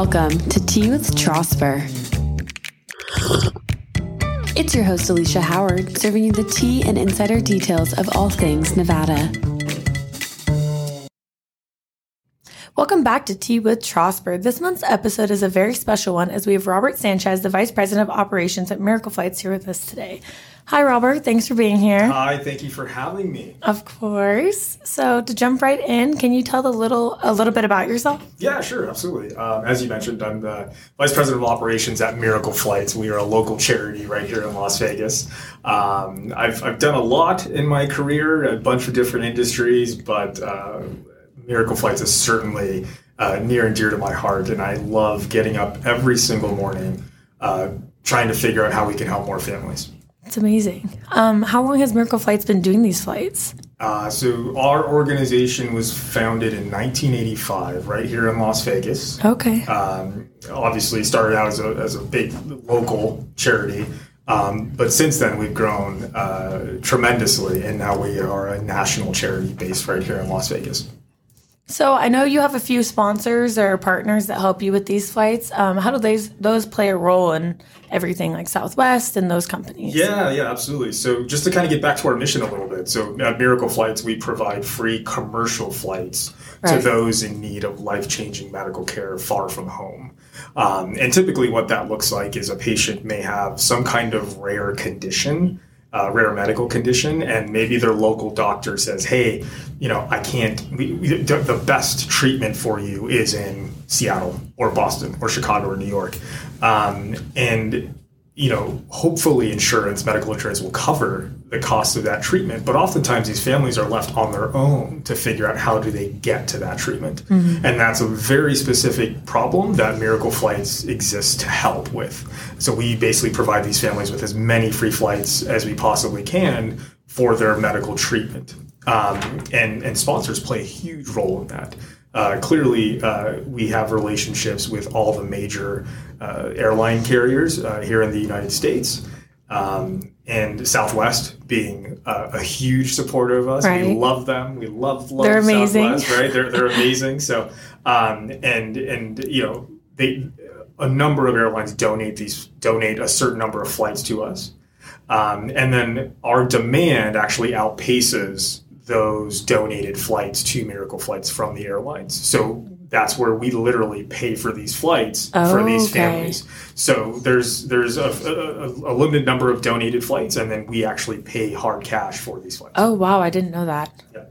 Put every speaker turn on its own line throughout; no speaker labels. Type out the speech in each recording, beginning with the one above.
Welcome to Tea with Trosper. It's your host, Alicia Howard, serving you the tea and insider details of all things Nevada.
Back to Tea with Trosper. This month's episode is a very special one as we have Robert Sanchez, the Vice President of Operations at Miracle Flights, here with us today. Hi, Robert. Thanks for being here.
Hi, thank you for having me.
Of course. So to jump right in, can you tell the little a little bit about yourself?
Yeah, sure, absolutely. Um, as you mentioned, I'm the vice president of operations at Miracle Flights. We are a local charity right here in Las Vegas. Um, I've I've done a lot in my career, a bunch of different industries, but uh, Miracle Flights is certainly uh, near and dear to my heart, and I love getting up every single morning, uh, trying to figure out how we can help more families.
It's amazing. Um, how long has Miracle Flights been doing these flights?
Uh, so our organization was founded in 1985, right here in Las Vegas.
Okay.
Um, obviously, started out as a, as a big local charity, um, but since then we've grown uh, tremendously, and now we are a national charity based right here in Las Vegas.
So I know you have a few sponsors or partners that help you with these flights. Um, how do those those play a role in everything like Southwest and those companies?
Yeah, yeah, absolutely. So just to kind of get back to our mission a little bit. So at Miracle Flights, we provide free commercial flights right. to those in need of life changing medical care far from home. Um, and typically, what that looks like is a patient may have some kind of rare condition uh, rare medical condition, and maybe their local doctor says, "Hey, you know, I can't. We, we, the, best treatment for you is in Seattle or Boston or Chicago or New York," um, and you know, hopefully, insurance, medical insurance, will cover the cost of that treatment. But oftentimes, these families are left on their own to figure out how do they get to that treatment, mm-hmm. and that's a very specific problem that Miracle Flights exists to help with. So we basically provide these families with as many free flights as we possibly can for their medical treatment, um, and and sponsors play a huge role in that. Uh, clearly, uh, we have relationships with all the major airline carriers uh, here in the United States. Um, and Southwest being a huge supporter of us. Right. We love them. We love, love
they're amazing.
Southwest, right? They're, they're amazing. So, um, and, and, you know, they, a number of airlines donate these, donate a certain number of flights to us. Um, and then our demand actually outpaces those donated flights to Miracle Flights from the airlines. So that's where we literally pay for these flights oh, for these oh, okay. families. So there's there's a, a, a, limited number of donated flights, and then we actually pay hard cash for these flights.
Oh wow, I didn't know that.
Yeah.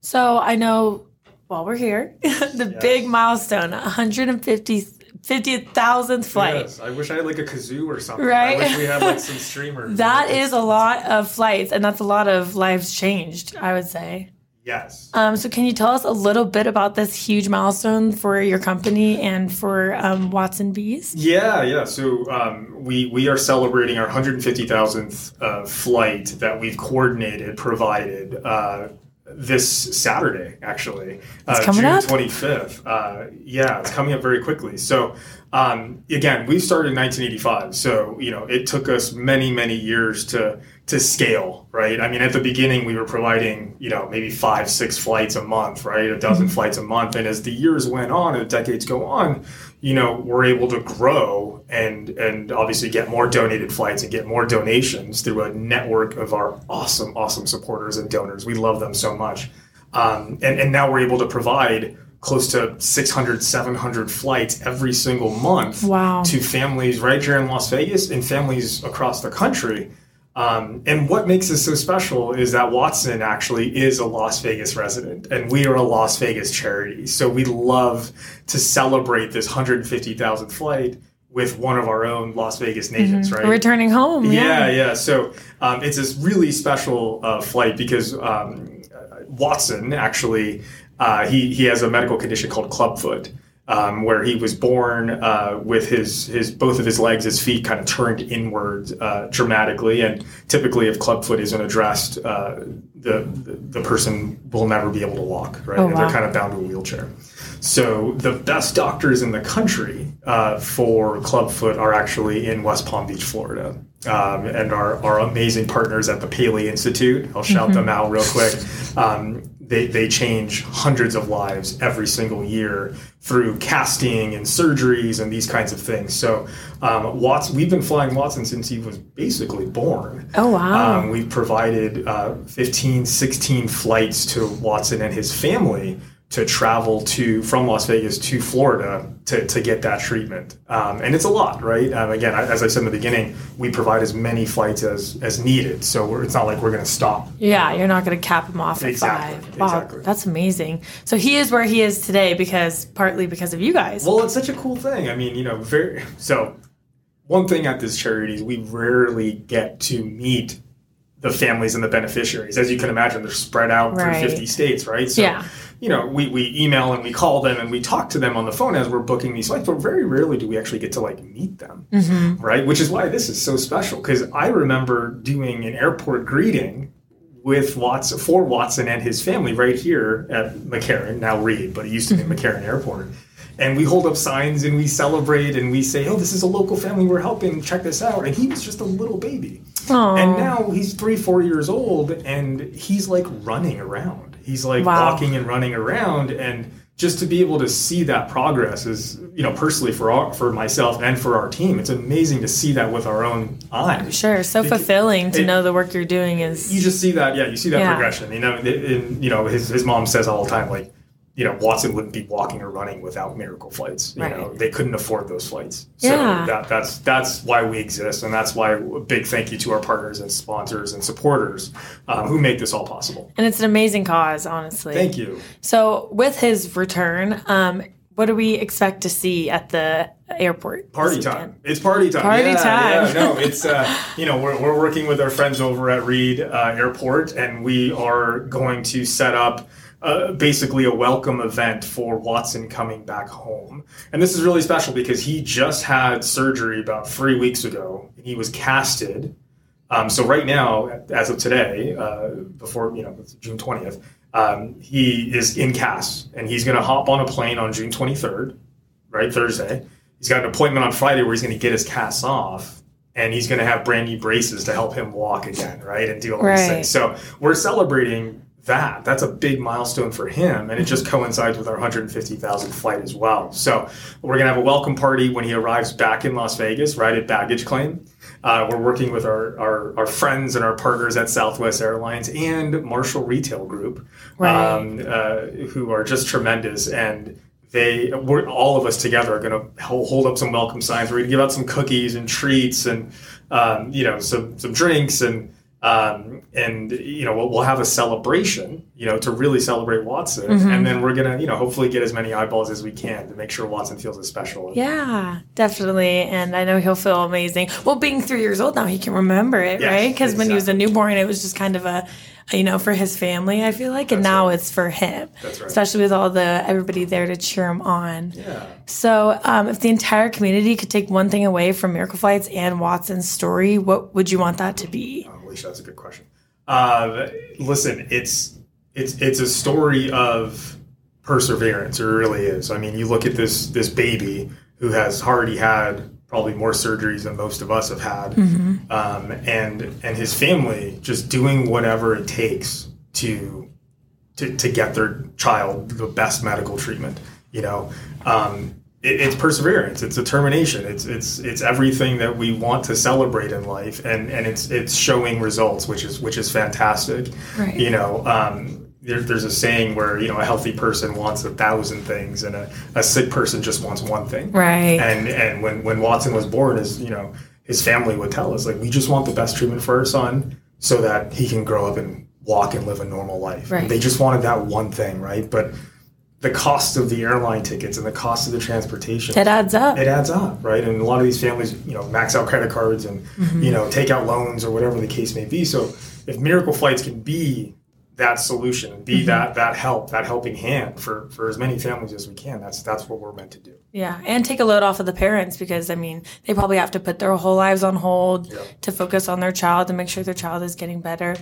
So I know while we're here, the yes. big milestone, 150 50,000th flight. Yes,
I wish I had like a kazoo or something.
Right?
I wish we had like some streamers.
that is a lot of flights, and that's a lot of lives changed, I would say.
Yes.
Um, so, can you tell us a little bit about this huge milestone for your company and for um, Watson Beas?
Yeah, yeah. So, um, we we are celebrating our 150,000th uh, flight that we've coordinated, provided uh, this Saturday, actually,
uh, June
up. 25th. Uh, yeah, it's coming up very quickly. So, um, again, we started in 1985. So, you know, it took us many, many years to to scale, right? I mean, at the beginning, we were providing, you know, maybe five, six flights a month, right? A dozen mm-hmm. flights a month. And as the years went on and the decades go on, you know, we're able to grow and and obviously get more donated flights and get more donations through a network of our awesome, awesome supporters and donors. We love them so much. Um, and, and now we're able to provide close to 600 700 flights every single month
wow.
to families right here in las vegas and families across the country um, and what makes this so special is that Watson actually is a Las Vegas resident, and we are a Las Vegas charity. So we love to celebrate this 150,000 flight with one of our own Las Vegas natives, mm-hmm. right?
Returning home.
Yeah, yeah. yeah. So um, it's this really special uh, flight because um, Watson actually uh, he he has a medical condition called clubfoot um, where he was born uh, with his his both of his legs, his feet kind of turned inward uh, dramatically, and typically, if clubfoot isn't addressed, uh, the, the person will never be able to walk. Right,
oh, wow.
they're kind of bound to a wheelchair. So the best doctors in the country uh, for clubfoot are actually in West Palm Beach, Florida. Um, and our, our amazing partners at the Paley Institute. I'll shout mm-hmm. them out real quick. Um, they, they change hundreds of lives every single year through casting and surgeries and these kinds of things. So, um, Watson, we've been flying Watson since he was basically born.
Oh, wow.
Um, we've provided uh, 15, 16 flights to Watson and his family to travel to from Las Vegas to Florida to, to get that treatment. Um, and it's a lot, right? Um, again, as I said in the beginning, we provide as many flights as as needed. So it's not like we're going to stop.
Yeah, you're not going to cap him off at
Exactly,
five. Wow,
exactly.
that's amazing. So he is where he is today because partly because of you guys.
Well, it's such a cool thing. I mean, you know, very so. One thing at this charity is we rarely get to meet the families and the beneficiaries. As you can imagine, they're spread out
Right.
through 50 states, right? So,
Yeah.
You know, we, we email and we call them and we talk to them on the phone as we're booking these flights, but very rarely do we actually get to like meet them, mm-hmm. right? Which is why this is so special because I remember doing an airport greeting with Watson for Watson and his family right here at McCarran, now Reid, but it used to be mm-hmm. McCarran Airport. And we hold up signs and we celebrate and we say, "Oh, this is a local family we're helping. Check this out." And he was just a little baby,
Aw.
and now he's three, four years old, and he's like running around. He's like
Wow.
walking and running around, and just to be able to see that progress is, you know, personally for our, for myself and for our team, it's amazing to see that with our own eyes.
Sure, so fulfilling to
it-
know the work you're doing is
you just see that yeah you see that
Yeah.
progression you know and, you know his, his mom says all the time like you know watson wouldn't be walking or running without miracle flights you
Right.
know they couldn't afford those flights so
Yeah.
that, that's that's why we exist and that's why a big thank you to our partners and sponsors and supporters um, who make this all possible
and it's an amazing cause, honestly.
thank you
So with his return, um, what do we expect to see at the airport?
Party time. It's party time.
Party
yeah,
time.
Yeah, no, it's uh, you know we're, we're working with our friends over at Reid uh, Airport, and we are going to set up. Uh, basically, a welcome event for Watson coming back home, and this is really special because he just had surgery about three weeks ago. And he was casted, um, so right now, as of today, uh, before you know June twentieth, um, he is in cast, and he's going to hop on a plane on June twenty third, right Thursday. He's got an appointment on Friday where he's going to get his cast off, and he's going to have brand new braces to help him walk again, right, and do all
Right.
these things. So we're celebrating that. That's a big milestone for him, and it just coincides with our 150,000 flight as well. So we're going to have a welcome party when he arrives back in Las Vegas, right at baggage claim. Uh, we're working with our, our, our friends and our partners at Southwest Airlines and Marshall Retail Group,
Right.
um, uh, who are just tremendous. And they, we're, all of us together are going to hold up some welcome signs. We're going to give out some cookies and treats and, um, you know, some, some drinks and, um, and you know we'll, we'll have a celebration you know to really celebrate watson and then we're gonna you know hopefully get as many eyeballs as we can to make sure watson feels as special
Yeah, definitely. And I know he'll feel amazing. Well, being three years old now, he can remember it,
Yes,
right? Because when he was a newborn, it was just kind of a, you know, for his family, I feel like. And
That's
now
right.
it's for him.
That's right.
Especially with all the everybody there to cheer him on.
yeah
So, um, if the entire community could take one thing away from Miracle Flights and Watson's story, what would you want that to be?
Oh, Alicia, that's a good question. Uh, listen, it's it's it's a story of perseverance. It really is. I mean, you look at this this baby who has already had probably more surgeries than most of us have had, um, and and his family just doing whatever it takes to to, to get their child the best medical treatment. You know, um, it, it's perseverance, it's determination, it's it's it's everything that we want to celebrate in life, and and it's it's showing results, which is which is fantastic.
Right.
You know. Um, there, there's a saying where you know a healthy person wants a thousand things and a, a sick person just wants one thing
Right.
and and when when Watson was born, his you know his family would tell us like we just want the best treatment for our son so that he can grow up and walk and live a normal life.
Right.
They just wanted that one thing, right? But the cost of the airline tickets and the cost of the transportation
It adds up.
it adds up, right? And a lot of these families, you know, max out credit cards and
Mm-hmm.
you know take out loans or whatever the case may be. So if Miracle Flights can be that solution, be
Mm-hmm.
that that help, that helping hand for for as many families as we can, that's that's what we're meant to do.
Yeah, and take a load off of the parents because I mean they probably have to put their whole lives on hold to focus on their child and make sure their child is getting better.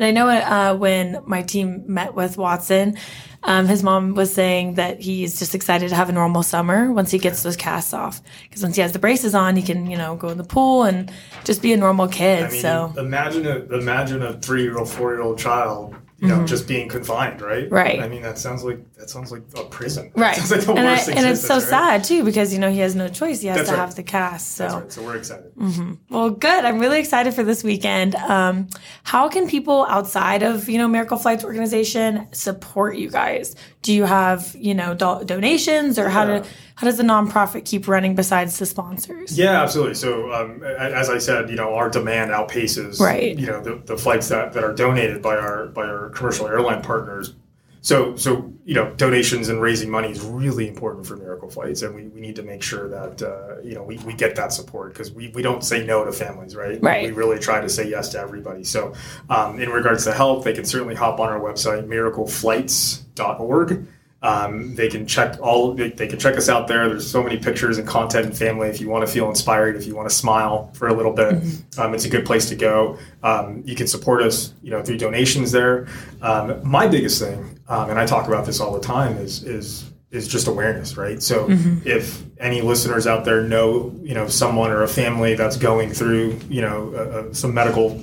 And I know uh, when my team met with Watson, um, his mom was saying that he's just excited to have a normal summer once he gets those casts off because once he has the braces on, he can you know go in the pool and just be a normal kid.
I mean,
so
imagine a imagine a three year old, four year old child, you know, just being confined, right?
Mm-hmm. Right.
I mean, that sounds like that sounds like a prison.
Right.
Like the
and, I, and it's so
right?
sad too because you know he has no choice. He has
That's
to
right.
have the cast. So
That's right. So we're excited.
Well, good. I'm really excited for this weekend. Um, how can people outside of you know Miracle Flights organization support you guys? Do you have you know do- donations or how
Yeah.
do how does the nonprofit keep running besides the sponsors?
Yeah, absolutely. So, um, as I said, you know, our demand outpaces,
Right.
You know, the, the flights that, that are donated by our by our commercial airline partners. So, so you know, donations and raising money is really important for Miracle Flights, and we, we need to make sure that uh, you know we, we get that support because we, we don't say no to families, right?
Right.
We really try to say yes to everybody. So, um, in regards to help, they can certainly hop on our website miracleflights.org. Um, they can check all. They, they can check us out there. There's so many pictures and content and family. If you want to feel inspired, if you want to smile for a little bit, um, it's a good place to go. Um, you can support us, you know, through donations there. Um, my biggest thing, um, and I talk about this all the time, is is is just awareness, right? So if any listeners out there know, you know, someone or a family that's going through, you know, uh, some medical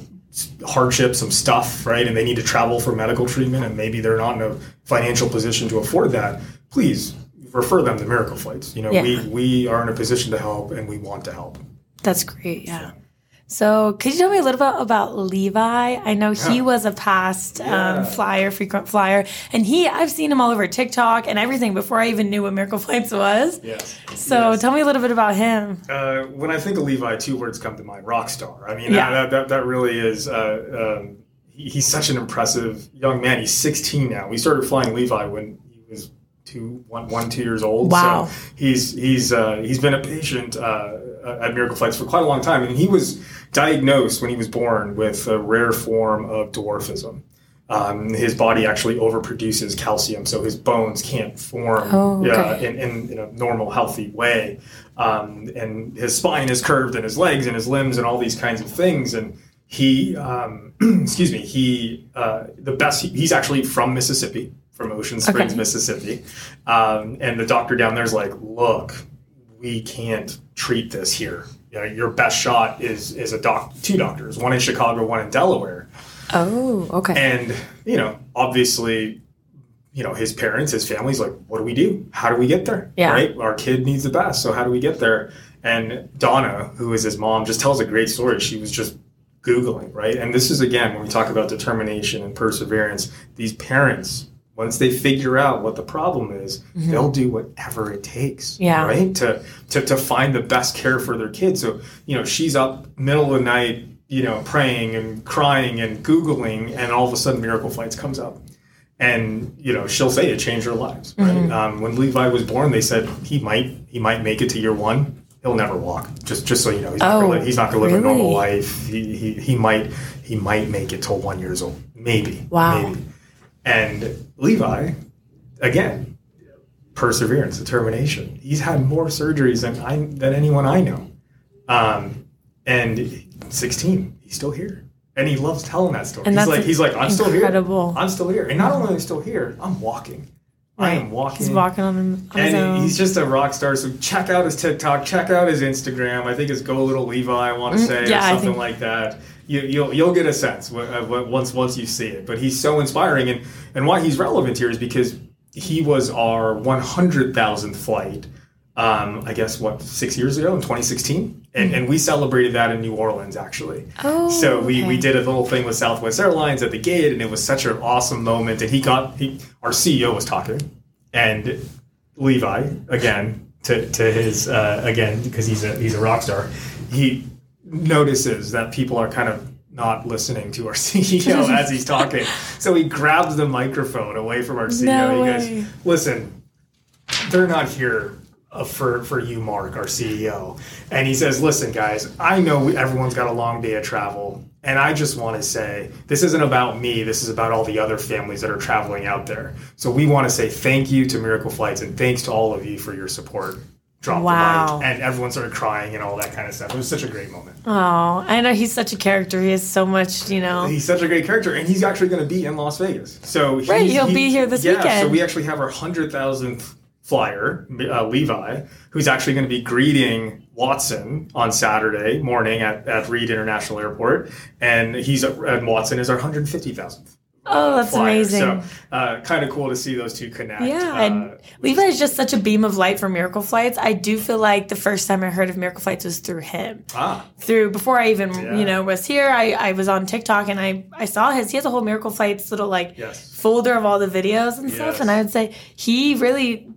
hardship, some stuff, right? And they need to travel for medical treatment, and maybe they're not in a financial position to afford that. Please refer them to Miracle Flights. You know,
Yeah.
we we are in a position to help, and we want to help.
That's great. Yeah. So, could you tell me a little bit about Levi? I know he
Yeah.
was a past
Yeah.
um, flyer, frequent flyer, and he I've seen him all over TikTok and everything before I even knew what Miracle Flights was.
Yes.
So, tell me a little bit about him.
Uh, when I think of Levi, two words come to mind: rock star. I mean,
Yeah.
that, that that really is. Uh, um, he, he's such an impressive young man. He's 16 now. We started flying Levi when he was two, one, one, two years old.
Wow.
So he's he's uh, he's been a patient uh, at Miracle Flights for quite a long time, and he was diagnosed when he was born with a rare form of dwarfism. Um, his body actually overproduces calcium, so his bones can't form
Oh, okay.
yeah, in, in, in a normal, healthy way. Um, and his spine is curved, and his legs and his limbs, and all these kinds of things. And he, um, excuse me, he, uh, the best, he's actually from Mississippi, from Ocean Springs,
Okay.
Mississippi. Um, and the doctor down there is like, look, we can't treat this here. You know, your best shot is is a doc, two doctors, one in Chicago, one in Delaware.
Oh, okay.
And, you know, obviously, you know, his parents, his family's like, what do we do? How do we get there?
Yeah.
Right? Our kid needs the best. So how do we get there? And Donna, who is his mom, just tells a great story. She was just Googling, right? And this is again when we talk about determination and perseverance, these parents, once they figure out what the problem is, they'll do whatever it takes.
Mm-hmm. Yeah.
Right? To, to to find the best care for their kids. So, you know, she's up middle of the night, you know, praying and crying and Googling, and all of a sudden Miracle Flights comes up. And you know she'll say it changed her lives. Right?
Mm-hmm.
Um, when Levi was born, they said he might he might make it to year one. He'll never walk. Just just so you know, he's not
Oh,
gonna, he's not going to live a normal life. He, he he might he might make it till one years old, maybe.
Wow.
Maybe. And Levi, again, perseverance, determination. He's had more surgeries than I than anyone I know. Um, and 16, he's still here. And he loves telling that story.
And
he's like, he's like, I'm still here. I'm still here. And not only am I still here, I'm walking. I am walking.
He's walking on, him- on his
And
own.
he's just a rock star. So check out his TikTok, check out his Instagram. I think it's Go Little Levi. I want to say
Mm, yeah,
or something
think-
like that. You, you'll you'll get a sense what- once once you see it. But he's so inspiring, and and why he's relevant here is because he was our 100,000th flight. Um, I guess what six years ago in 2016, and, and we celebrated that in New Orleans actually.
Oh,
so we, we did a little thing with Southwest Airlines at the gate, and it was such an awesome moment. And he got he, our CEO was talking, and Levi again to, to his uh, again because he's a he's a rock star. He notices that people are kind of not listening to our CEO as he's talking, so he grabs the microphone away from our CEO.
No
he
way.
goes, "Listen, they're not here." Uh, For, for you, Mark, our CEO. And he says, Listen, guys, I know we, everyone's got a long day of travel. And I just want to say, this isn't about me. This is about all the other families that are traveling out there. So we want to say thank you to Miracle Flights and thanks to all of you for your support. Drop
Wow.
the mic. And everyone started crying and all that kind of stuff. It was such a great moment.
oh, I know he's such a character. He has so much, you know.
He's such a great character, and he's actually going to be in Las Vegas. So
Right, he'll be here this
yeah,
weekend.
So we actually have our hundred thousandth flyer, uh, Levi, who's actually going to be greeting Watson on Saturday morning at, at Reid International Airport, and he's and Watson is our hundred fifty thousandth.
Oh, that's
flyer.
amazing.
So, uh, kind of cool to see those two connect.
Yeah,
uh,
and Levi is just such a beam of light for Miracle Flights. I do feel like the first time I heard of Miracle Flights was through him.
ah,
Through before I even
Yeah.
you know was here, I, I was on TikTok and I I saw his. He has a whole Miracle Flights little like
yes.
folder of all the videos and stuff. And I would say he really,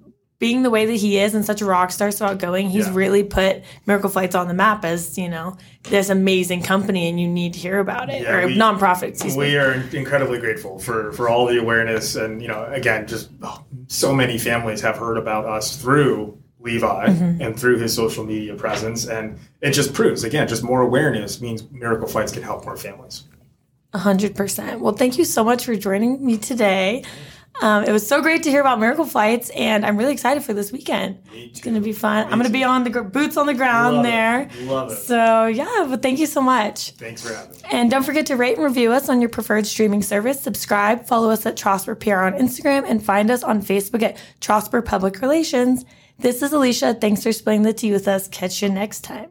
being the way that he is and such a rock star, so outgoing, he's
Yeah.
really put Miracle Flights on the map as you know this amazing company, and you need to hear about it
Yeah,
or
we-
nonprofit. Excuse me.
We are incredibly grateful for for all the awareness, and you know, again, just oh, so many families have heard about us through Levi
Mm-hmm.
and through his social media presence, and it just proves again, just more awareness means Miracle Flights can help more families.
A hundred percent. Well, thank you so much for joining me today. Um, it was so great to hear about Miracle Flights, and I'm really excited for this weekend. It's going to be fun. I'm going to be on the gr- boots on the ground
Love it.
there.
Love it.
So yeah, but thank you so much.
Thanks for having me.
And don't forget to rate and review us on your preferred streaming service. Subscribe, follow us at Trosper PR on Instagram, and find us on Facebook at Trosper Public Relations. This is Alicia. Thanks for spilling the tea with us. Catch you next time.